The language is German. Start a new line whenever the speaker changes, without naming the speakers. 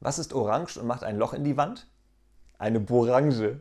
Was ist orange und macht ein Loch in die Wand? Eine Borange.